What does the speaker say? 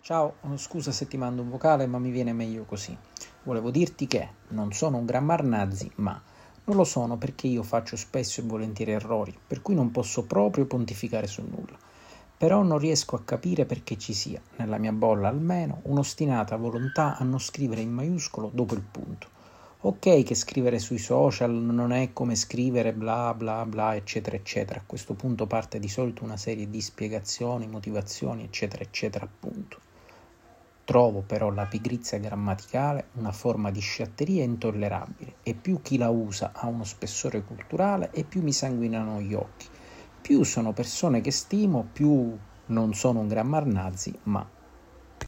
Ciao, scusa se ti mando un vocale, ma mi viene meglio così. Volevo dirti che non sono un grammar nazi, ma non lo sono perché io faccio spesso e volentieri errori, per cui non posso proprio pontificare su nulla. Però non riesco a capire perché ci sia, nella mia bolla almeno, un'ostinata volontà a non scrivere in maiuscolo dopo il punto. Ok che scrivere sui social non è come scrivere bla bla bla eccetera eccetera, a questo punto parte di solito una serie di spiegazioni, motivazioni eccetera eccetera appunto. Trovo però la pigrizia grammaticale una forma di sciatteria intollerabile e più chi la usa ha uno spessore culturale e più mi sanguinano gli occhi. Più sono persone che stimo, più non sono un grammar nazi, ma